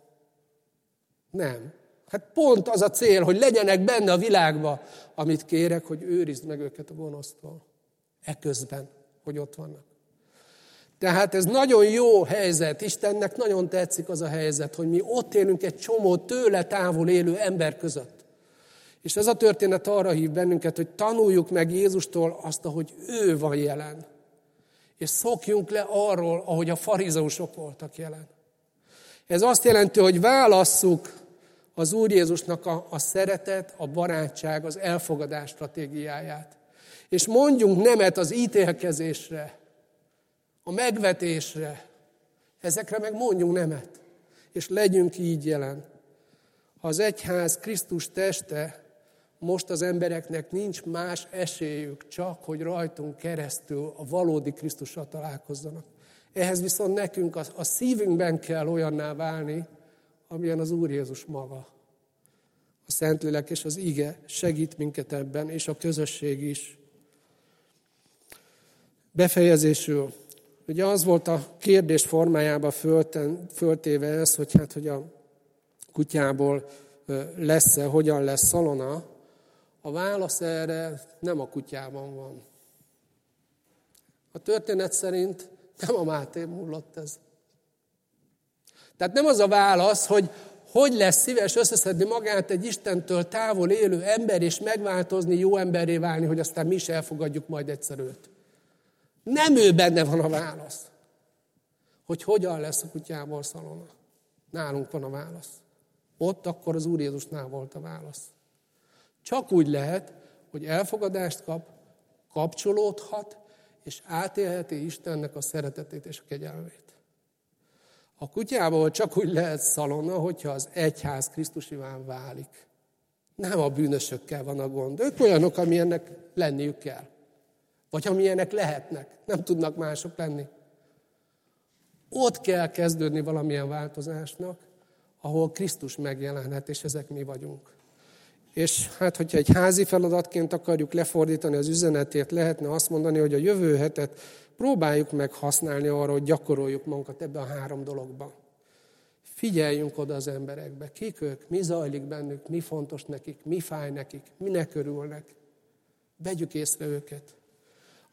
Nem. Hát pont az a cél, hogy legyenek benne a világba, amit kérek, hogy őrizd meg őket a gonosztól eközben, hogy ott vannak. Tehát ez nagyon jó helyzet, Istennek nagyon tetszik az a helyzet, hogy mi ott élünk egy csomó tőle távol élő ember között. És ez a történet arra hív bennünket, hogy tanuljuk meg Jézustól azt, ahogy ő van jelen. És szokjunk le arról, ahogy a farizeusok voltak jelen. Ez azt jelenti, hogy válasszuk az Úr Jézusnak a, a szeretet, a barátság, az elfogadás stratégiáját. És mondjunk nemet az ítélkezésre, a megvetésre. Ezekre meg mondjunk nemet. És legyünk így jelen. Ha az egyház Krisztus teste, most az embereknek nincs más esélyük, csak hogy rajtunk keresztül a valódi Krisztussal találkozzanak. Ehhez viszont nekünk a, a szívünkben kell olyanná válni, amilyen az Úr Jézus maga. A Szentlélek és az ige segít minket ebben, és a közösség is. Befejezésül. Ugye az volt a kérdés formájában fölten, föltéve ez, hogy hát, hogy a kutyából lesz-e, hogyan lesz szalona. A válasz erre nem a kutyában van. A történet szerint nem a Máté múlott ez. Tehát nem az a válasz, hogy hogy lesz szíves összeszedni magát egy Istentől távol élő ember, és megváltozni, jó emberré válni, hogy aztán mi is elfogadjuk majd egyszer őt. Nem ő benne van a válasz. Hogy hogyan lesz a kutyából szalona. Nálunk van a válasz. Ott akkor az Úr Jézusnál volt a válasz. Csak úgy lehet, hogy elfogadást kap, kapcsolódhat, és átélheti Istennek a szeretetét és a kegyelmét. A kutyából csak úgy lehet szalonna, hogyha az egyház Krisztusiván válik. Nem a bűnösökkel van a gond. Ők olyanok, amilyennek lenniük kell. Vagy amilyenek lehetnek. Nem tudnak mások lenni. Ott kell kezdődni valamilyen változásnak, ahol Krisztus megjelenhet, és ezek mi vagyunk. És hát, hogyha egy házi feladatként akarjuk lefordítani az üzenetét, lehetne azt mondani, hogy a jövő hetet próbáljuk meg használni arra, hogy gyakoroljuk magunkat ebbe a három dologba. Figyeljünk oda az emberekbe. Kik ők, mi zajlik bennük, mi fontos nekik, mi fáj nekik, minek örülnek. Vegyük észre őket.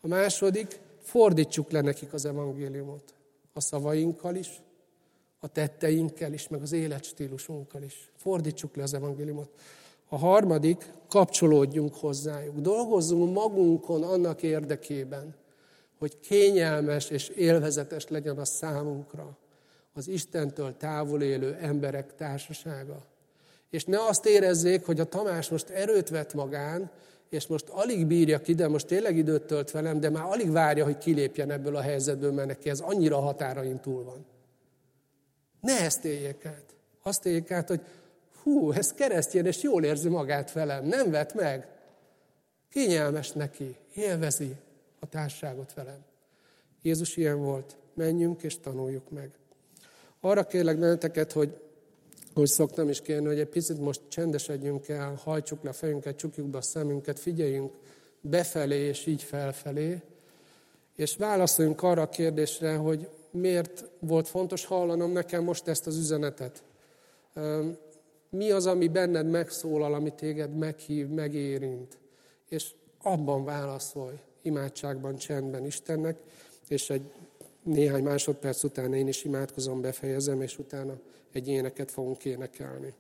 A második, fordítsuk le nekik az evangéliumot. A szavainkkal is, a tetteinkkel is, meg az életstílusunkkal is. Fordítsuk le az evangéliumot. A harmadik, kapcsolódjunk hozzájuk. Dolgozzunk magunkon annak érdekében, hogy kényelmes és élvezetes legyen a számunkra az Istentől távol élő emberek társasága. És ne azt érezzék, hogy a Tamás most erőt vett magán, és most alig bírja ki, de most tényleg időt tölt velem, de már alig várja, hogy kilépjen ebből a helyzetből, mert neki ez annyira határain túl van. Ne ezt éljék át. Azt éljék át, hogy hú, ez keresztjén, és jól érzi magát velem, nem vett meg. Kényelmes neki, élvezi a társágot velem. Jézus ilyen volt. Menjünk és tanuljuk meg. Arra kérlek benneteket, hogy, hogy szoktam is kérni, hogy egy picit most csendesedjünk el, hajtsuk le fejünket, csukjuk be a szemünket, figyeljünk befelé és így felfelé, és válaszoljunk arra a kérdésre, hogy miért volt fontos hallanom nekem most ezt az üzenetet. Mi az, ami benned megszólal, ami téged meghív, megérint, és abban válaszolj, imádságban, csendben Istennek, és egy néhány másodperc után én is imádkozom, befejezem, és utána egy éneket fogunk énekelni.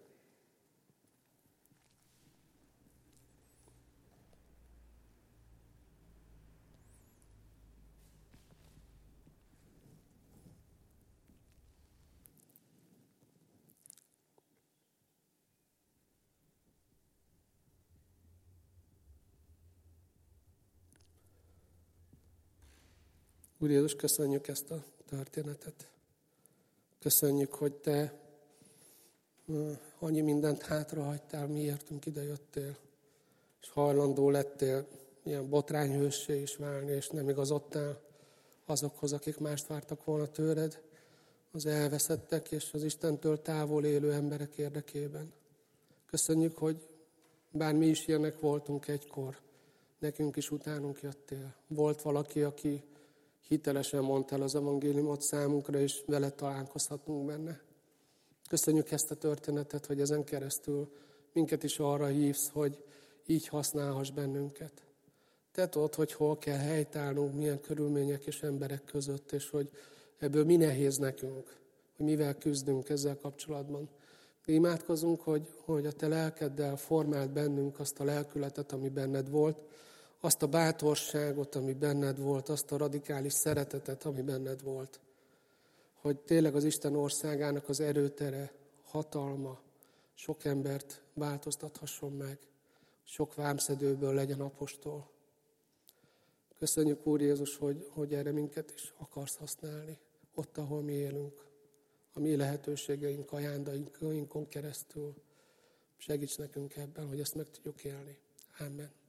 Úr Jézus, köszönjük ezt a történetet. Köszönjük, hogy Te annyi mindent hátrahagytál, miértünk ide jöttél, és hajlandó lettél ilyen botrányhőssé is válni, és nem igazodtál azokhoz, akik mást vártak volna tőled, az elveszettek és az Istentől távol élő emberek érdekében. Köszönjük, hogy bár mi is ilyenek voltunk egykor, nekünk is utánunk jöttél. Volt valaki, aki hitelesen mondtál az evangéliumot számunkra, és vele találkozhatunk benne. Köszönjük ezt a történetet, hogy ezen keresztül minket is arra hívsz, hogy így használhass bennünket. Te tudod, hogy hol kell helytállnunk, milyen körülmények és emberek között, és hogy ebből mi nehéz nekünk, hogy mivel küzdünk ezzel kapcsolatban. Mi imádkozunk, hogy, hogy a te lelkeddel formált bennünk azt a lelkületet, ami benned volt, azt a bátorságot, ami benned volt, azt a radikális szeretetet, ami benned volt. Hogy tényleg az Isten országának az erőtere, hatalma sok embert változtathasson meg, sok vámszedőből legyen apostol. Köszönjük, Úr Jézus, hogy, hogy erre minket is akarsz használni, ott, ahol mi élünk, a mi lehetőségeink, ajándainkon keresztül. Segíts nekünk ebben, hogy ezt meg tudjuk élni. Amen.